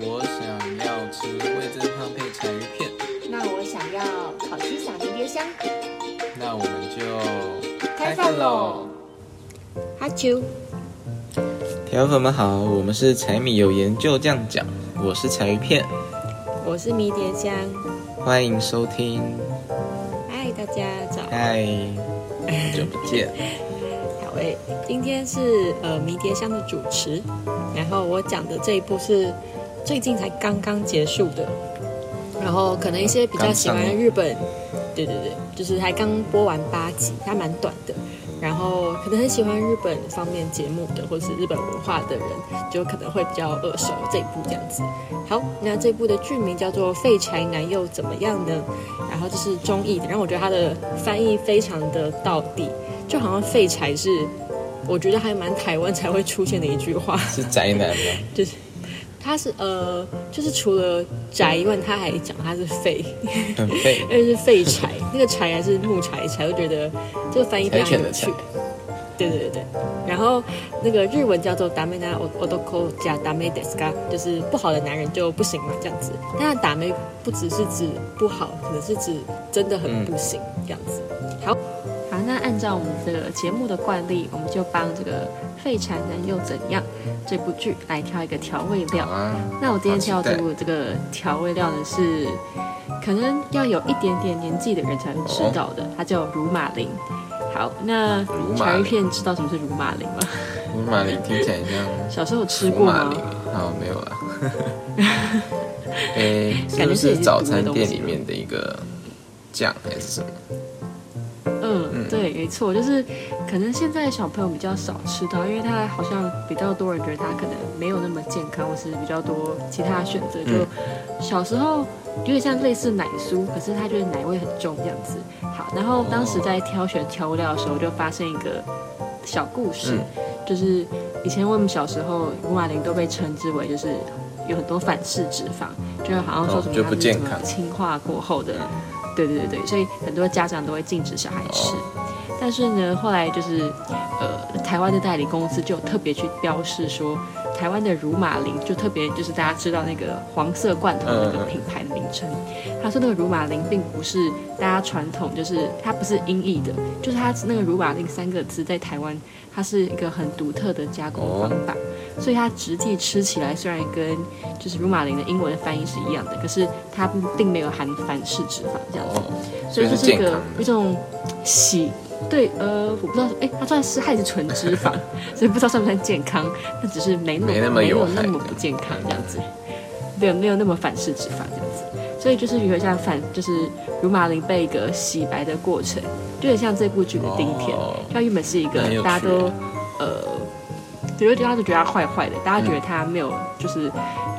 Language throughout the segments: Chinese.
我想要吃味增汤配柴鱼片，那我想要烤鸡撒迷迭香。那我们就开饭喽！哈啾，铁粉们好，我们是柴米油盐就这样讲，我是柴鱼片，我是迷迭香。欢迎收听。嗨，大家早。嗨，好 久不见。好诶，今天是呃迷迭香的主持，然后我讲的这一部是最近才刚刚结束的，然后可能一些比较喜欢日本，对对对，就是还刚播完八集，它蛮短的。然后可能很喜欢日本方面节目的，或是日本文化的人，就可能会比较耳熟这一部这样子。好，那这部的剧名叫做《废柴男又怎么样呢》？然后这是中译的，然后我觉得它的翻译非常的到底，就好像废柴是，我觉得还蛮台湾才会出现的一句话。是宅男吗？就是。他是呃，就是除了宅以外，他还讲他是废，很废，因为是废柴，那个柴还是木柴柴，我觉得这个翻译非常有趣。对对对对，然后那个日文叫做达美纳オドコ加达美デスカ，就是不好的男人就不行嘛这样子。但达美不只是指不好，可能是指真的很不行这样子。好。 好，那按照我们这个节目的惯例，我们就帮这个《废柴人又怎样》这部剧来挑一个调味料。那我今天挑这部这个调味料呢，是可能要有一点点年纪的人才会知道的，它叫乳马林。好，那柴鱼片知道什么是乳马林吗？乳马林听起来像小时候吃过吗？好，没有了。诶，感觉是早餐店里面的一个酱还是什么？嗯，对，没错，就是可能现在小朋友比较少吃到，因为他好像比较多人觉得他可能没有那么健康，或是比较多其他选择。就小时候有点像类似奶酥，可是他觉得奶味很重这样子。好，然后当时在挑选调味料的时候，就发现一个小故事，就是以前我们小时候，五马林都被称之为就是有很多反式脂肪，就好像说什么就不健康，氢化过后的。对对对对，所以很多家长都会禁止小孩吃，但是呢，后来就是，呃，台湾的代理公司就特别去标示说，台湾的乳马林就特别就是大家知道那个黄色罐头那个品牌的名称，他说那个乳马林并不是大家传统，就是它不是音译的，就是它那个乳马林三个字在台湾它是一个很独特的加工方法。所以它实际吃起来虽然跟就是乳马林的英文的翻译是一样的，可是它并没有含反式脂肪这样子，所以就是一个一种洗对呃我不知道哎它算是还是纯脂肪，所以不知道算不算健康，它只是没那么没有那么不健康这样子，对没有那么反式脂肪这样子，所以就是有点像反就是乳马林被一个洗白的过程，就很像这部剧的丁甜，它原本是一个大家都呃。比如大家都觉得他坏坏的，大家觉得他没有，就是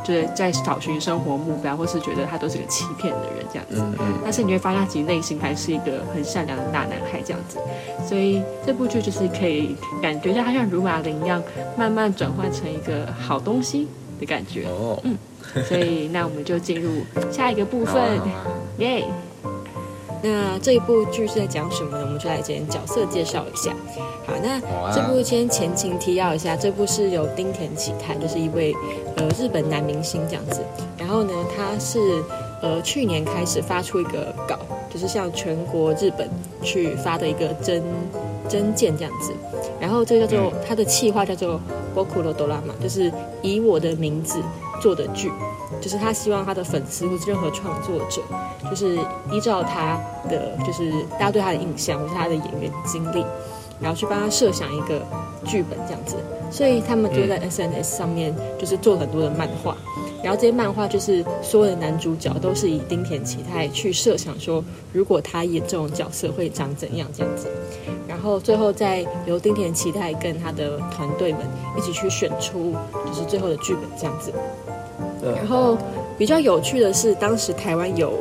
就是在找寻生活目标，或是觉得他都是个欺骗的人这样子。嗯嗯。但是你会发现，他其实内心还是一个很善良的大男孩这样子。所以这部剧就是可以感觉像他像如马林一样，慢慢转换成一个好东西的感觉。哦。嗯。所以那我们就进入下一个部分，耶。那这一部剧是在讲什么呢？我们就来先角色介绍一下。好，那这部先前情提要一下，这部是由丁田启泰，就是一位呃日本男明星这样子。然后呢，他是呃去年开始发出一个稿，就是向全国日本去发的一个真真件这样子。然后这个叫做他的企划叫做《波库罗多拉玛》，就是以我的名字做的剧。就是他希望他的粉丝或是任何创作者，就是依照他的就是大家对他的印象或是他的演员经历，然后去帮他设想一个剧本这样子。所以他们就在 SNS 上面就是做很多的漫画，然后这些漫画就是所有的男主角都是以丁田启太去设想说，如果他演这种角色会长怎样这样子，然后最后再由丁田启太跟他的团队们一起去选出就是最后的剧本这样子。然后比较有趣的是，当时台湾有，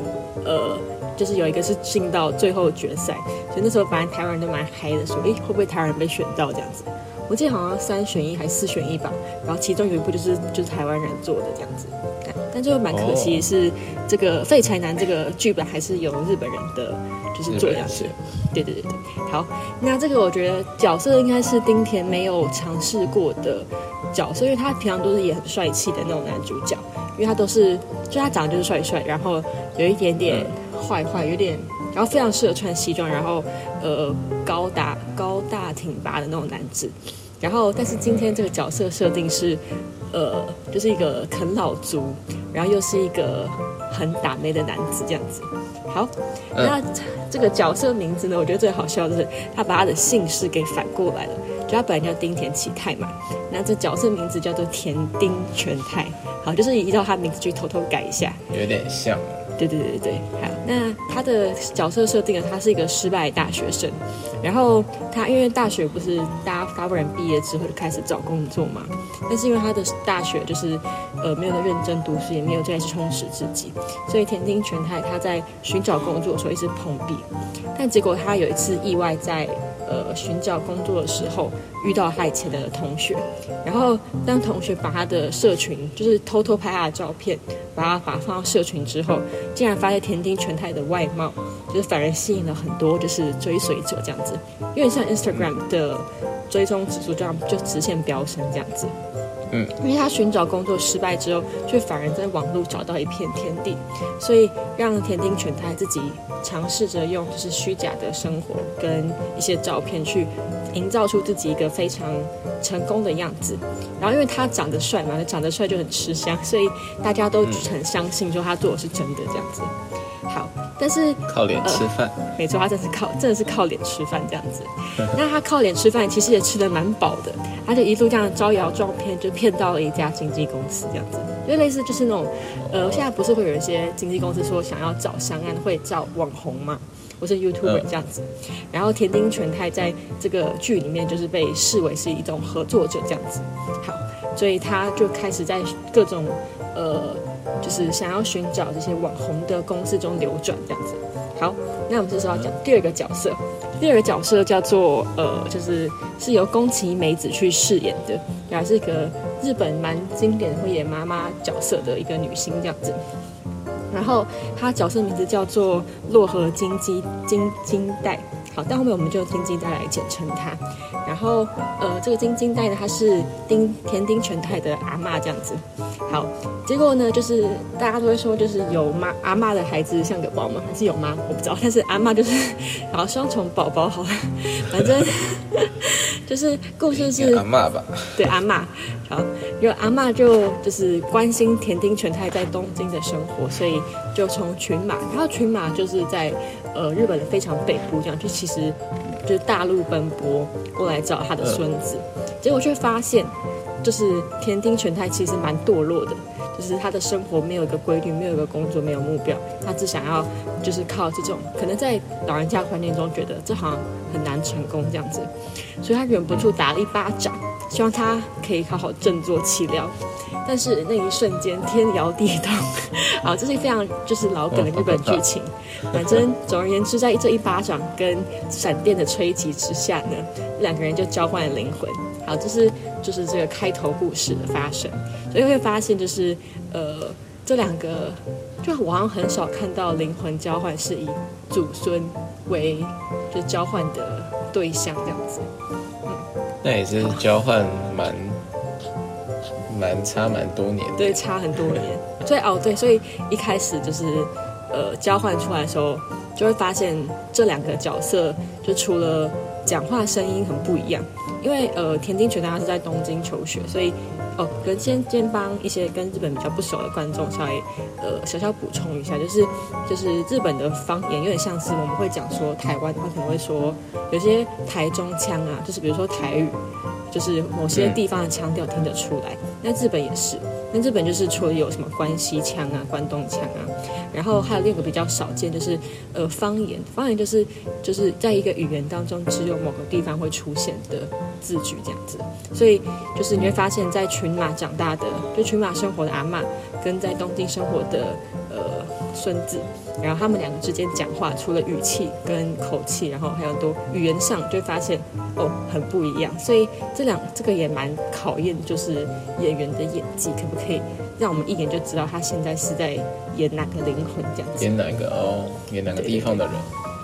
呃，就是有一个是进到最后决赛，所以那时候反正台湾人都蛮嗨的，说，哎，会不会台湾人被选到这样子？我记得好像三选一还是四选一吧，然后其中有一部就是就是台湾人做的这样子，但但就蛮可惜是这个《废柴男》这个剧本还是由日本人的就是做这样子，对对对对，好，那这个我觉得角色应该是丁田没有尝试过的。角色，因为他平常都是演很帅气的那种男主角，因为他都是，就他长得就是帅帅，然后有一点点坏坏，有点，然后非常适合穿西装，然后呃高大高大挺拔的那种男子。然后，但是今天这个角色设定是，呃，就是一个啃老族，然后又是一个很打妹的男子这样子。好，那这个角色名字呢，我觉得最好笑的是他把他的姓氏给反过来了，就他本来叫丁田启泰嘛，那这角色名字叫做田丁全泰。好，就是依照他名字去偷偷改一下，有点像。对对对对好，那他的角色设定呢，他是一个失败大学生，然后他因为大学不是大家大部分人毕业之后就开始找工作嘛，但是因为他的大学就是呃没有在认真读书，也没有再充实自己，所以田丁全泰他在寻找工作的时候一直碰壁，但结果他有一次意外在。呃，寻找工作的时候遇到他以前的同学，然后当同学把他的社群，就是偷偷拍他的照片，把他把放到社群之后，竟然发现田丁全泰的外貌，就是反而吸引了很多就是追随者这样子，因为像 Instagram 的追踪指数这样就直线飙升这样子。嗯，因为他寻找工作失败之后，却反而在网络找到一片天地，所以让田丁全他自己尝试着用就是虚假的生活跟一些照片去营造出自己一个非常成功的样子。然后因为他长得帅嘛，长得帅就很吃香，所以大家都很相信说他做的是真的这样子。好。但是靠脸吃饭，没错，他真是靠，真的是靠脸吃饭这样子。那他靠脸吃饭，其实也吃的蛮饱的，他就一路这样招摇撞骗，就骗到了一家经纪公司这样子。就类似就是那种，呃，现在不是会有一些经纪公司说想要找相案，会找网红嘛，或是 YouTuber 这样子。然后田丁全泰在这个剧里面就是被视为是一种合作者这样子。好，所以他就开始在各种，呃。就是想要寻找这些网红的公司中流转这样子。好，那我们这时候要讲第二个角色，第二个角色叫做呃，就是是由宫崎美子去饰演的，然后是一个日本蛮经典会演妈妈角色的一个女星这样子。然后她角色名字叫做洛河金鸡金金代。好，但后面我们就金金代来简称她。然后，呃，这个金金代呢，她是丁田丁全泰的阿妈这样子。好，结果呢，就是大家都会说，就是有妈阿妈的孩子像个宝吗？还是有妈？我不知道。但是阿妈就是，然后双重宝宝好了，反正 就是故事是阿妈吧？对，阿妈。好，因为阿妈就就是关心田丁全太在东京的生活，所以就从群马，然后群马就是在呃日本的非常北部，这样就其实就是大陆奔波过来找他的孙子，结果却发现就是田丁全太其实蛮堕落的，就是他的生活没有一个规律，没有一个工作，没有目标，他只想要就是靠这种可能在老人家观念中觉得这好像很难成功这样子，所以他忍不住打了一巴掌。希望他可以好好振作起了，但是那一瞬间天摇地动，好，这是非常就是老梗的日本剧情。反正总而言之，在这一巴掌跟闪电的吹击之下呢，两个人就交换了灵魂。好，这是就是这个开头故事的发生。所以会发现就是呃，这两个就我好像很少看到灵魂交换是以祖孙为就交换的对象这样子。嗯那也是交换蛮蛮差蛮多年，对，差很多年。所以哦，对，所以一开始就是呃交换出来的时候，就会发现这两个角色就除了讲话声音很不一样，因为呃田径全他是在东京求学，所以。哦，跟先先帮一些跟日本比较不熟的观众稍微呃小小补充一下，就是就是日本的方言有点像是我们会讲说台湾，他可能会说有些台中腔啊，就是比如说台语，就是某些地方的腔调听得出来。那日本也是，那日本就是除了有什么关西腔啊、关东腔啊，然后还有另一个比较少见，就是呃方言，方言就是就是在一个语言当中只有某个地方会出现的字句这样子，所以就是你会发现在。群马长大的，就群马生活的阿妈，跟在东京生活的孙子，然后他们两个之间讲话，除了语气跟口气，然后还有多语言上，就会发现哦很不一样。所以这两这个也蛮考验，就是演员的演技，可不可以让我们一眼就知道他现在是在演哪个灵魂这样子？演哪个哦？演哪个地方的人？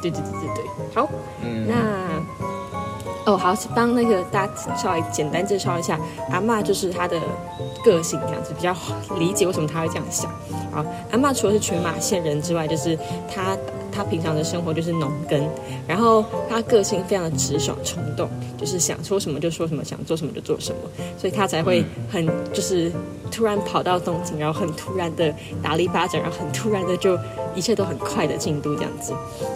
对对对对对，好，嗯，那哦，好，帮那个大家稍微简单介绍一下，阿嬷就是她的个性这样子，比较理解为什么她会这样想。啊，阿嬷除了是群马县人之外，就是她她平常的生活就是农耕，然后她个性非常的直爽冲动，就是想说什么就说什么，想做什么就做什么，所以他才会很就是突然跑到东京，然后很突然的打了一巴掌，然后很突然的就一切都很快的进度这样子。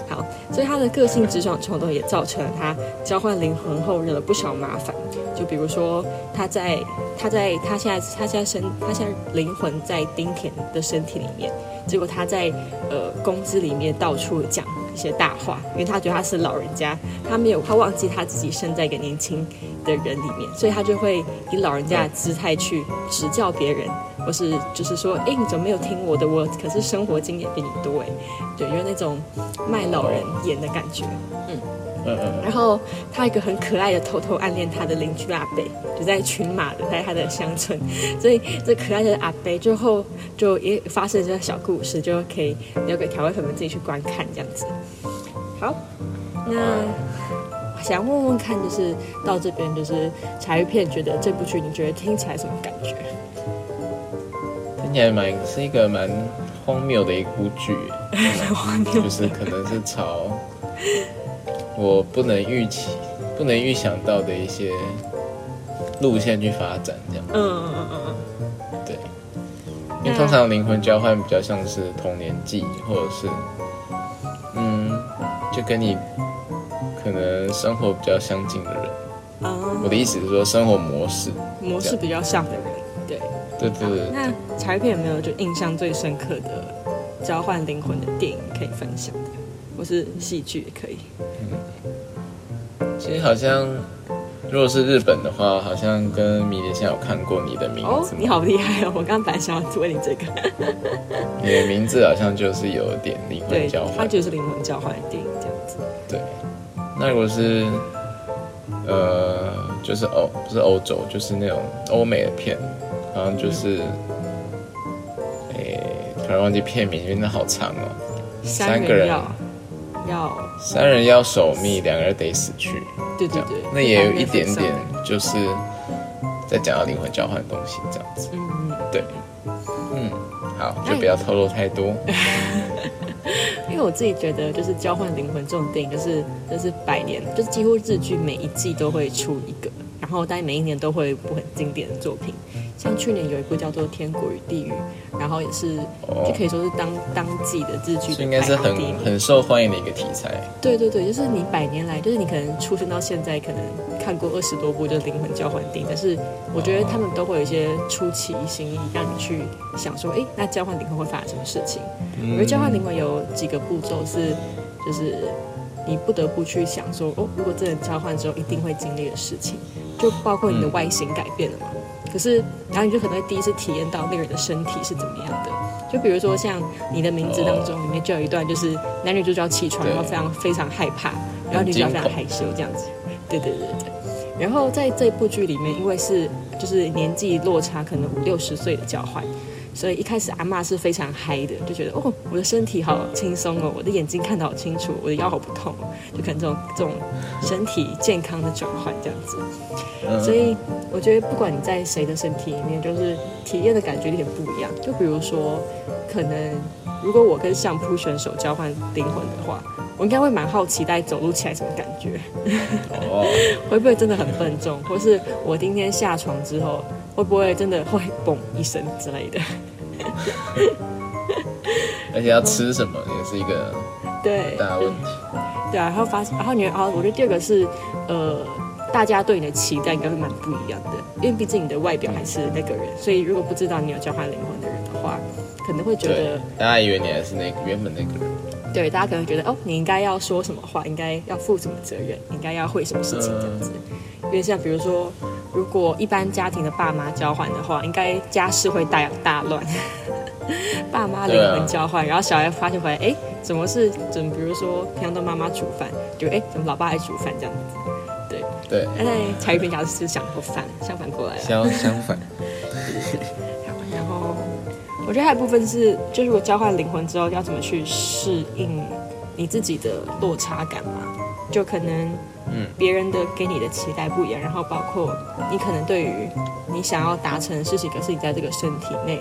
好，所以他的个性直爽冲动也造成了他交换灵魂后惹了不少麻烦。就比如说，他在他在他现在他现在身他现在灵魂在丁田的身体里面，结果他在呃工资里面到处讲一些大话，因为他觉得他是老人家，他没有他忘记他自己生在一个年轻的人里面，所以他就会以老人家的姿态去指教别人。或是就是说，哎，你怎么没有听我的？我可是生活经验比你多哎，对，有那种卖老人演的感觉，嗯嗯嗯。然后他一个很可爱的偷偷暗恋他的邻居阿北，就在群马的，在他的乡村，所以这可爱的阿北最后就也发生这个小故事，就可以留给调味粉们自己去观看这样子。好，那想问问看，就是到这边就是茶余片，觉得这部剧你觉得听起来什么感觉？听起来蛮是一个蛮荒谬的一部剧，荒谬就是可能是朝我不能预期、不能预想到的一些路线去发展，这样。嗯嗯嗯嗯嗯对，因为通常灵魂交换比较像是童年记忆，或者是嗯，就跟你可能生活比较相近的人。嗯啊，我的意思是说，生活模式。模式比较像的人，对。对对对，那柴片有没有就印象最深刻的交换灵魂的电影可以分享的，或是戏剧也可以？其实好像如果是日本的话，好像跟迷迭香有看过你的名哦字，，你好厉害哦！我刚本来想要问你这个，你的名字好像就是有点灵魂交，它换。就是灵魂交换的电影这样子。对，那如果是呃，就是欧不是欧洲，就是那种欧美的片，好像就是，诶、突然忘记片名，因为那好长哦。三个人要要，三人要守密，两个人得死去，对对对，那也有一点三点就是在讲到灵魂交换的东西这样子。嗯嗯，对，嗯，好，就不要透露太多。因为我自己觉得，就是交换灵魂这种电影，就是就是百年，就是几乎日剧每一季都会出一个，然后但每一年都会有一部很经典的作品。像去年有一部叫做《天国与地狱》，然后也是哦就可以说是当当季的日剧应该是很。很受欢迎的一个题材。对对对，就是你百年来，就是你可能出生到现在，可能看过二十多部就是灵魂交换电影，但是我觉得他们都会有一些出奇心意，让你去想说，哎，那交换灵魂会发生什么事情？我觉得交换灵魂有几个步骤是，就是你不得不去想说，哦，如果真的交换之后一定会经历的事情，就包括你的外形改变了嘛。可是，然后你就可能会第一次体验到那个人的身体是怎么样的。就比如说像你的名字当中，里面就有一段就是男女主角起床，然后非常非常害怕，然后女主角非常害羞这样子。对对对对对。然后在这部剧里面，因为是就是年纪落差可能五六十岁的交换，所以一开始阿嬷是非常嗨的，就觉得哦，我的身体好轻松哦，我的眼睛看得好清楚，我的腰好不痛哦，就可能这种这种身体健康的转换这样子。嗯所以我觉得不管你在谁的身体里面，就是体验的感觉有点不一样。就比如说，可能如果我跟相扑选手交换灵魂的话，我应该会蛮好奇，带走路起来什么感觉，哦，会不会真的很笨重，或是我今天下床之后，会不会真的会嘣一声之类的。而且要吃什么也是一个对，大问题。对啊，然后发现，然后你，然后我觉得第二个是，呃，大家对你的期待应该会蛮不一样的，因为毕竟你的外表还是那个人，所以如果不知道你有交换灵魂的人的话，可能会觉得，，大家以为你还是那个原本那个人。对，大家可能觉得，哦，你应该要说什么话，应该要负什么责任，应该要会什么事情这样子。因为像比如说，如果一般家庭的爸妈交换的话，应该家事会大大乱。爸妈灵魂交换，然后小孩发现回来，哎，怎么是怎么？比如说平常都妈妈煮饭，就哎，怎么老爸爱煮饭这样子？对，对，但在柴鱼片家是想不反，相反过来了。相相反，然后我觉得还有一部分是，就是我交换灵魂之后，要怎么去适应你自己的落差感嘛？就可能嗯别人的给你的期待不一样，然后包括你可能对于你想要达成的事情，可是你在这个身体内，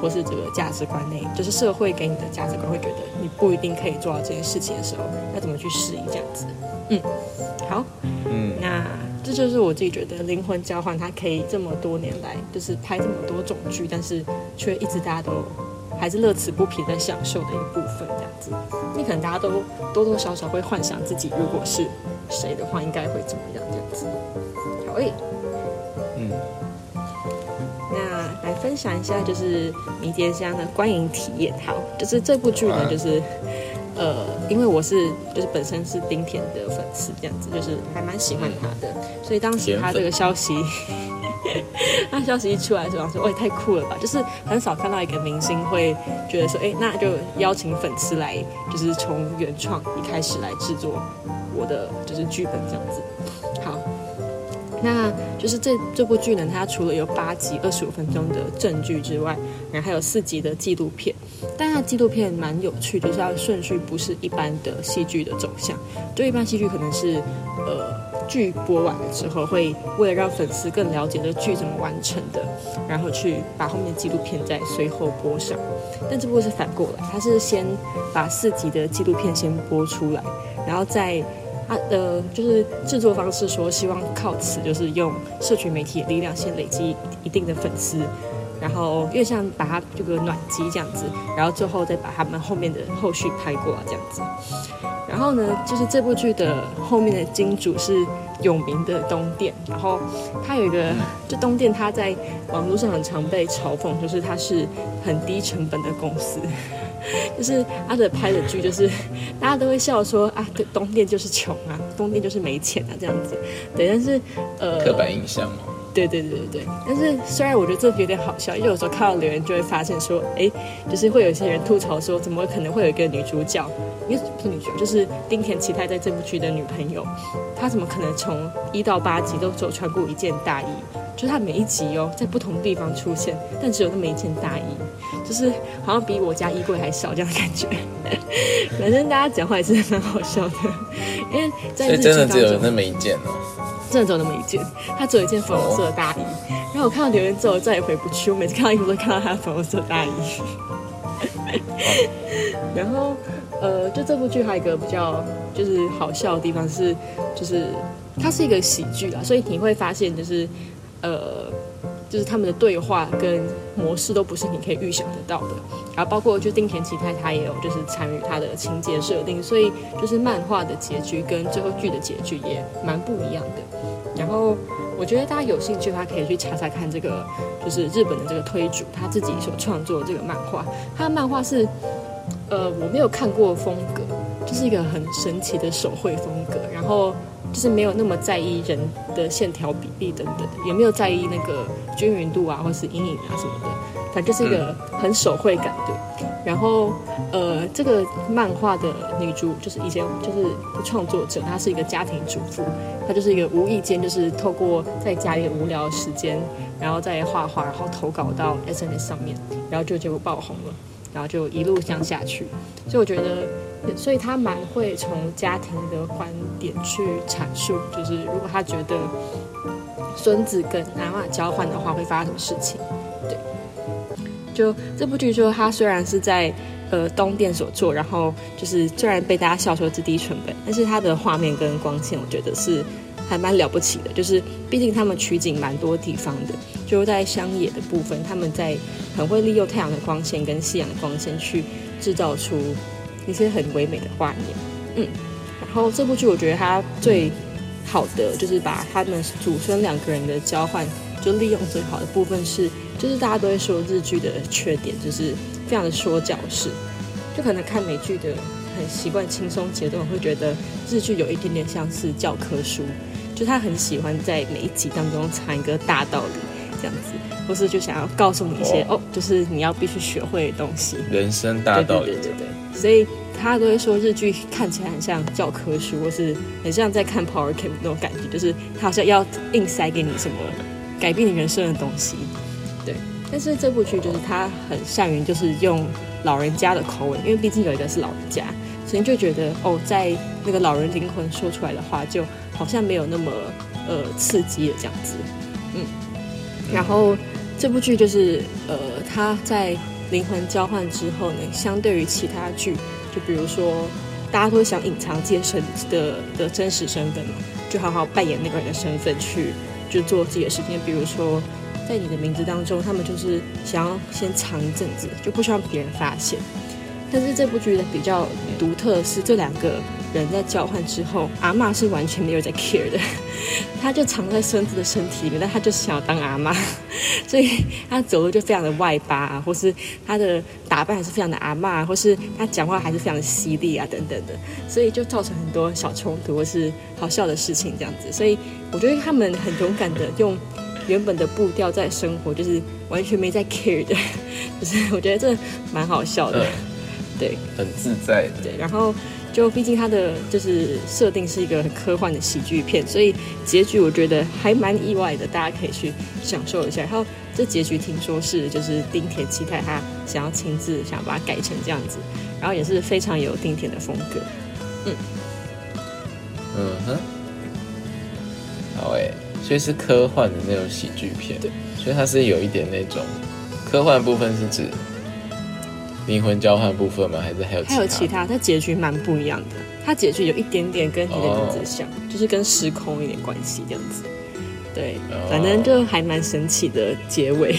或是这个价值观内，就是社会给你的价值观会觉得你不一定可以做到这件事情的时候，要怎么去适应这样子？嗯，好，嗯那这就是我自己觉得灵魂交换，它可以这么多年来就是拍这么多种剧，但是却一直大家都还是乐此不疲在享受的一部分，这样子。你可能大家都多多少少会幻想自己如果是谁的话，应该会怎么样这样子。好诶，嗯，那来分享一下就是迷迭香的观影体验。好，就是这部剧呢，啊就是。呃，因为我是就是本身是丁田的粉丝，这样子就是还蛮喜欢他的，所以当时他这个消息，那消息一出来的时候，我说：“哦，也太酷了吧！”就是很少看到一个明星会觉得说：“哎，那就邀请粉丝来，就是从原创一开始来制作我的就是剧本这样子。”好，那就是这这部剧呢，它除了有八集二十五分钟的正剧之外，然后还有四集的纪录片。但它纪录片蛮有趣，就是它的顺序不是一般的戏剧的走向。就一般戏剧可能是，呃，剧播完了之后，会为了让粉丝更了解这剧怎么完成的，然后去把后面的纪录片再随后播上。但这部是反过来，它是先把四集的纪录片先播出来，然后再。啊呃，就是制作方式说，希望靠此就是用社群媒体的力量，先累积一定的粉丝，然后越像把它这个暖机这样子，然后最后再把他们后面的后续拍过来这样子。然后呢，就是这部剧的后面的金主是有名的东电，然后他有一个，就东电他在网络上很常被嘲讽，就是他是很低成本的公司。就是阿德拍的剧，就是大家都会笑说啊，对，东电就是穷啊，东电就是没钱啊，这样子。对，但是呃，刻板印象吗。对对对对对。但是虽然我觉得这有点好笑，因为有时候看到留言就会发现说，哎，就是会有一些人吐槽说，怎么可能会有一个女主角，因为不是女主角，就是丁田期待在这部剧的女朋友，她怎么可能从一到八集都只有穿过一件大衣？就是她每一集哦，在不同地方出现，但只有那么一件大衣。就是好像比我家衣柜还少这样的感觉，反正大家讲话也是蛮好笑的，因为在所以真的只有，那么一件哦。真的只有那么一件，他只有一件粉红色的大衣。然后我看到留言之后，我再也回不去，我每次看到衣服都看到他的粉红色大衣。然后呃，就这部剧还有一个比较就是好笑的地方是，就是它是一个喜剧啦，所以你会发现就是呃。就是他们的对话跟模式都不是你可以预想得到的，然后包括就丁田启太他也有就是参与他的情节设定，所以就是漫画的结局跟最后剧的结局也蛮不一样的。然后我觉得大家有兴趣的话，可以去查查看这个就是日本的这个推主他自己所创作的这个漫画，他的漫画是呃我没有看过风格，就是一个很神奇的手绘风格，然后。就是没有那么在意人的线条比例等等，也没有在意那个均匀度啊，或是阴影啊什么的，反正就是一个很手绘感的。然后，呃，这个漫画的女主就是以前就是创作者，她是一个家庭主妇，她就是一个无意间就是透过在家里无聊时间，然后再画画，然后投稿到 SNS 上面，然后就结果爆红了，然后就一路向下去。所以我觉得。所以他蛮会从家庭的观点去阐述，就是如果他觉得孙子跟阿妈交换的话，会发生什么事情？对，就这部剧说，他虽然是在呃东电所做，然后就是虽然被大家笑说是低成本，但是他的画面跟光线，我觉得是还蛮了不起的。就是毕竟他们取景蛮多地方的，就在乡野的部分，他们在很会利用太阳的光线跟夕阳的光线去制造出。一些很唯美的画面，嗯，然后这部剧我觉得它最好的就是把他们祖孙两个人的交换就利用最好的部分是，就是大家都会说日剧的缺点就是非常的说教式，就可能看美剧的很习惯轻松节奏，会觉得日剧有一点点像是教科书，就他很喜欢在每一集当中藏一个大道理。这样子，或是就想要告诉你一些哦，就是你要必须学会的东西，人生大道理。对对对对。所以他都会说日剧看起来很像教科书，或是很像在看 Power Camp 那种感觉，就是他好像要硬塞给你什么改变你人生的东西。对，但是这部剧就是他很善于就是用老人家的口吻，因为毕竟有一个是老人家，所所以就觉得哦，在那个老人灵魂说出来的话，就好像没有那么呃刺激的这样子，嗯。然后这部剧就是呃，他在灵魂交换之后呢，相对于其他剧，就比如说大家都会想隐藏自己身的的真实身份嘛，就好好扮演那个人的身份去就做自己的事情，比如说。在你的名字当中，他们就是想要先藏一阵子，就不希望别人发现。但是这部剧的比较独特是，这两个人在交换之后，阿妈是完全没有在 care 的，他就藏在孙子的身体里面，但他就是想要当阿妈，所以他走路就非常的外八啊，或是他的打扮还是非常的阿妈，或是他讲话还是非常的犀利啊等等的，所以就造成很多小冲突或是好笑的事情这样子。所以我觉得他们很勇敢的用。原本的步调在生活，就是完全没在 care 的，就是我觉得这蛮好笑的，对，很自在的。对，然后就毕竟它的就是设定是一个很科幻的喜剧片，所以结局我觉得还蛮意外的，大家可以去享受一下。然后这结局听说是就是丁田期待他想要亲自想把它改成这样子，然后也是非常有丁田的风格。嗯，嗯哼，好诶。所以是科幻的那种喜剧片，对，所以它是有一点那种科幻部分是指灵魂交换部分吗？还是还有还有其他？它结局蛮不一样的，它结局有一点点跟你的名字像，就是跟时空有点关系这样子。对，反正就还蛮神奇的结尾。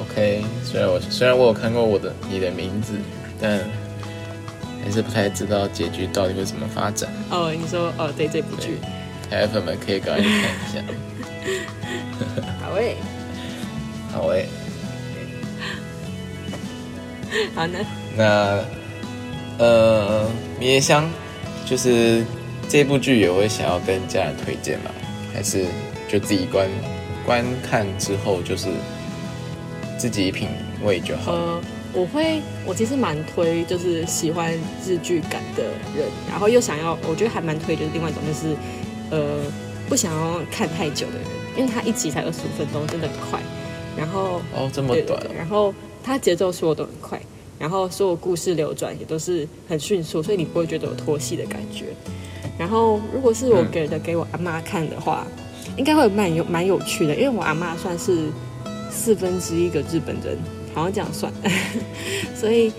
OK，虽然我虽然我有看过我的你的名字，但还是不太知道结局到底会怎么发展。哦，你说哦，对这部剧。台粉们可以赶快看一下。好诶，好诶，好呢。那呃，米香就是这部剧也会想要跟家人推荐吗？还是就自己观观看之后就是自己品味就好？呃，我会，我其实蛮推，就是喜欢日剧感的人，然后又想要，我觉得还蛮推，就是另外一种就是。呃，不想要看太久的人，因为他一集才二十五分钟，真的很快。然后哦，这么短。然后他节奏说的都很快，然后所有故事流转也都是很迅速，所以你不会觉得有拖戏的感觉。然后如果是我给的给我阿妈看的话，应该会蛮有蛮有趣的，因为我阿妈算是四分之一个日本人，好像这样算。所以，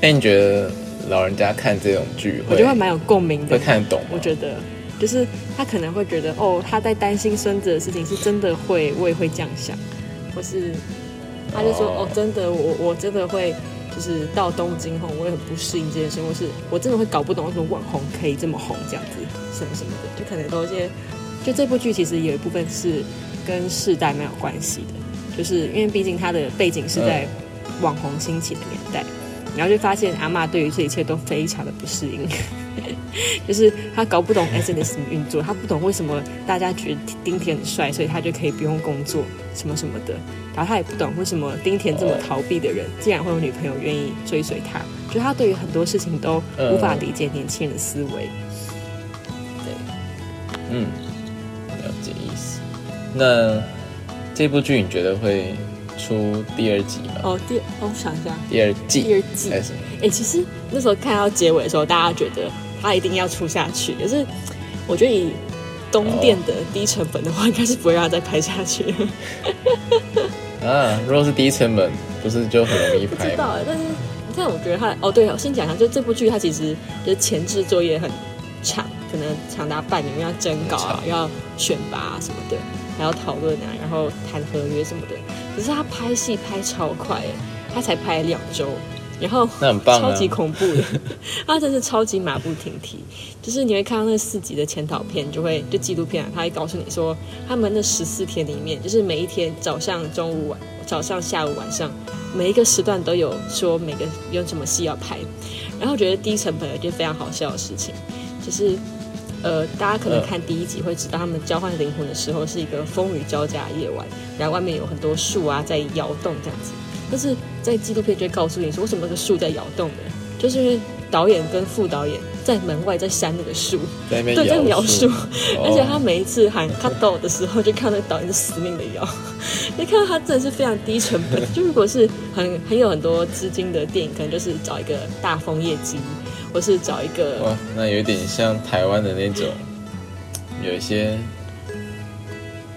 那你觉得老人家看这种剧，我觉得会蛮有共鸣的，会看得懂？我觉得。就是他可能会觉得，哦，他在担心孙子的事情是真的会，我也会这样想，或是他就说，哦，真的，我我真的会，就是到东京后，我也很不适应这件事，或是我真的会搞不懂为什么网红可以这么红，这样子什么什么的，就可能都一些，就这部剧其实有一部分是跟世代蛮有关系的，就是因为毕竟它的背景是在网红兴起的年代，然后就发现阿妈对于这一切都非常的不适应。就是他搞不懂 S N S 怎么运作，他不懂为什么大家觉得丁田很帅，所以他就可以不用工作什么什么的。然后他也不懂为什么丁田这么逃避的人，竟然会有女朋友愿意追随他。就他对于很多事情都无法理解年轻人的思维。对，嗯，了解意思。那这部剧你觉得会出第二集了？哦，第，我想一下，第二季，第二季。哎，其实那时候看到结尾的时候，大家觉得。他一定要出下去，可是我觉得以东电的低成本的话，应该是不会让他再拍下去。啊，如果是低成本，不是就很容易拍？不知道哎，但是你看，我觉得他哦，对，先讲一下，就这部剧，它其实就前置作业很长，可能长达半年，要征稿啊，要选拔什么的，还要讨论啊，然后谈合约什么的。可是他拍戏拍超快哎，他才拍两周。然后很棒超级恐怖的，他真是超级马不停蹄。就是你会看到那四集的前导片，就会就纪录片啊，他会告诉你说，他们那十四天里面，就是每一天早上、中午、晚早上、下午、晚上，每一个时段都有说每个有什么戏要拍。然后觉得低成本而且非常好笑的事情，就是呃，大家可能看第一集会知道，他们交换灵魂的时候是一个风雨交加的夜晚，然后外面有很多树啊在摇动这样子。但是在纪录片就会告诉你说，为什么那个树在摇动的，就是因为导演跟副导演在门外在扇那个树，对，在描述。而且他每一次喊 cut 到的时候，就看到那个导演是死命的摇，你看到他真的是非常低成本。就如果是很很有很多资金的电影，可能就是找一个大枫叶姬，或是找一个哇，那有点像台湾的那种，有一些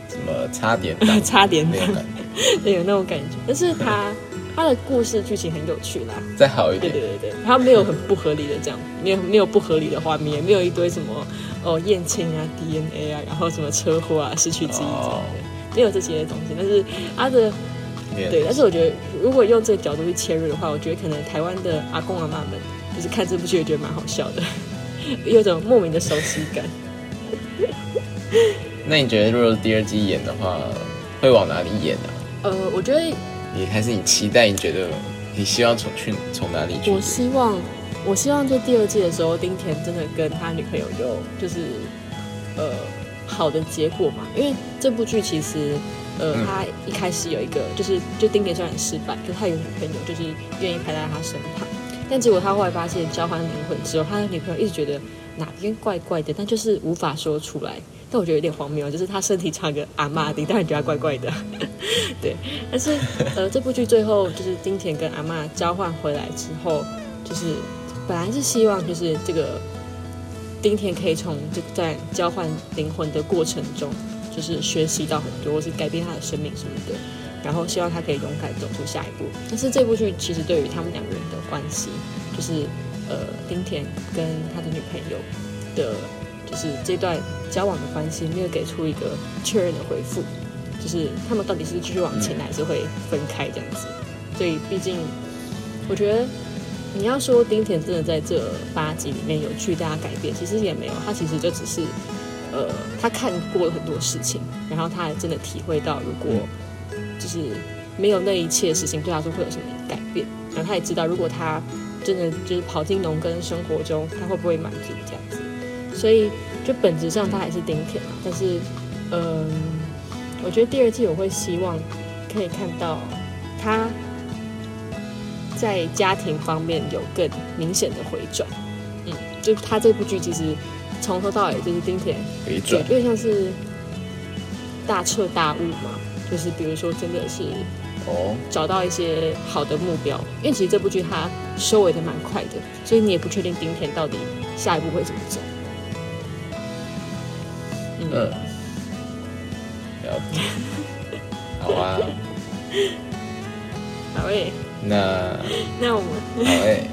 什么差点档 差点那种感觉，对有那种感觉。但是他他的故事剧情很有趣啦，再好一点，对对对对，他没有很不合理的这样，没有没有不合理的画面，也没有一堆什么哦验亲啊、DNA 啊，然后什么车祸啊、失去记忆这样哦。的，没有这些东西。但是他的对，但是我觉得如果用这个角度去切入的话，我觉得可能台湾的阿公阿妈们就是看这部剧也觉得蛮好笑的，有一种莫名的熟悉感。那你觉得如果第二季演的话，会往哪里演啊？呃，我觉得你还是你期待？你觉得你希望从去从哪里去我？希望，我希望就第二季的时候，丁田真的跟他女朋友有就是呃好的结果嘛。因为这部剧其实呃、嗯他一开始有一个就是就丁田虽然失败，可是他有女朋友，就是愿意陪在他身旁。但结果他后来发现交换灵魂之后，他的女朋友一直觉得哪边怪怪的，但就是无法说出来。但我觉得有点荒谬，就是他身体差个阿嬷，你当然觉得怪怪的。对，但是呃，这部剧最后就是丁田跟阿嬷交换回来之后，就是本来是希望就是这个丁田可以从就在交换灵魂的过程中，就是学习到很多，或是改变他的生命什么的。然后希望他可以勇敢走出下一步。但是这部剧其实对于他们两个人的关系，就是呃丁田跟他的女朋友的，就是这段交往的关系，没有给出一个确认的回复，就是他们到底是继续往前，还是会分开这样子。所以毕竟，我觉得你要说丁田真的在这八集里面有巨大的改变，其实也没有，他其实就只是。呃，他看过了很多事情，然后他还真的体会到，如果就是没有那一切事情对他说会有什么改变，然后他也知道，如果他真的就是跑进农耕生活中，他会不会满足这样子？所以就本质上他还是丁田嘛，但是嗯，我觉得第二季我会希望可以看到他在家庭方面有更明显的回转。嗯，就他这部剧其实从头到尾就是丁田回转有点像是大彻大悟嘛，就是比如说真的是哦，找到一些好的目标，因为其实这部剧它收尾的蛮快的，所以你也不确定丁田到底下一步会怎么走。嗯，嗯，了解。好啊，好诶，那那我们好诶，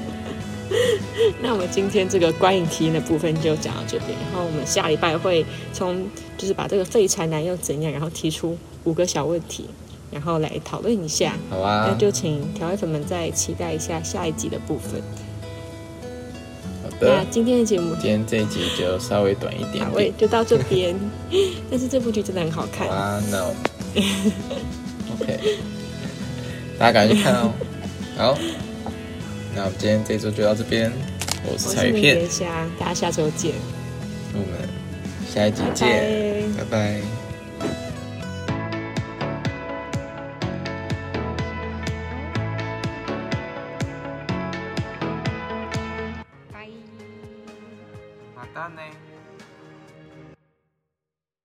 那我们今天这个观影体验的部分就讲到这边，然后我们下礼拜会从就是把这个废柴男又怎样，然后提出五个小问题，然后来讨论一下。好啊，那就请调味粉们再期待一下下一集的部分。好那的。今天的节目今天这一集就稍微短一点好。就到这边。但是这部剧真的很好看，啊，，No。OK，大家赶紧去看哦。好，那我们今天这一周就到这边，我是彩片，虾，大家下周见，我们下一集见，拜。拜拜。拜。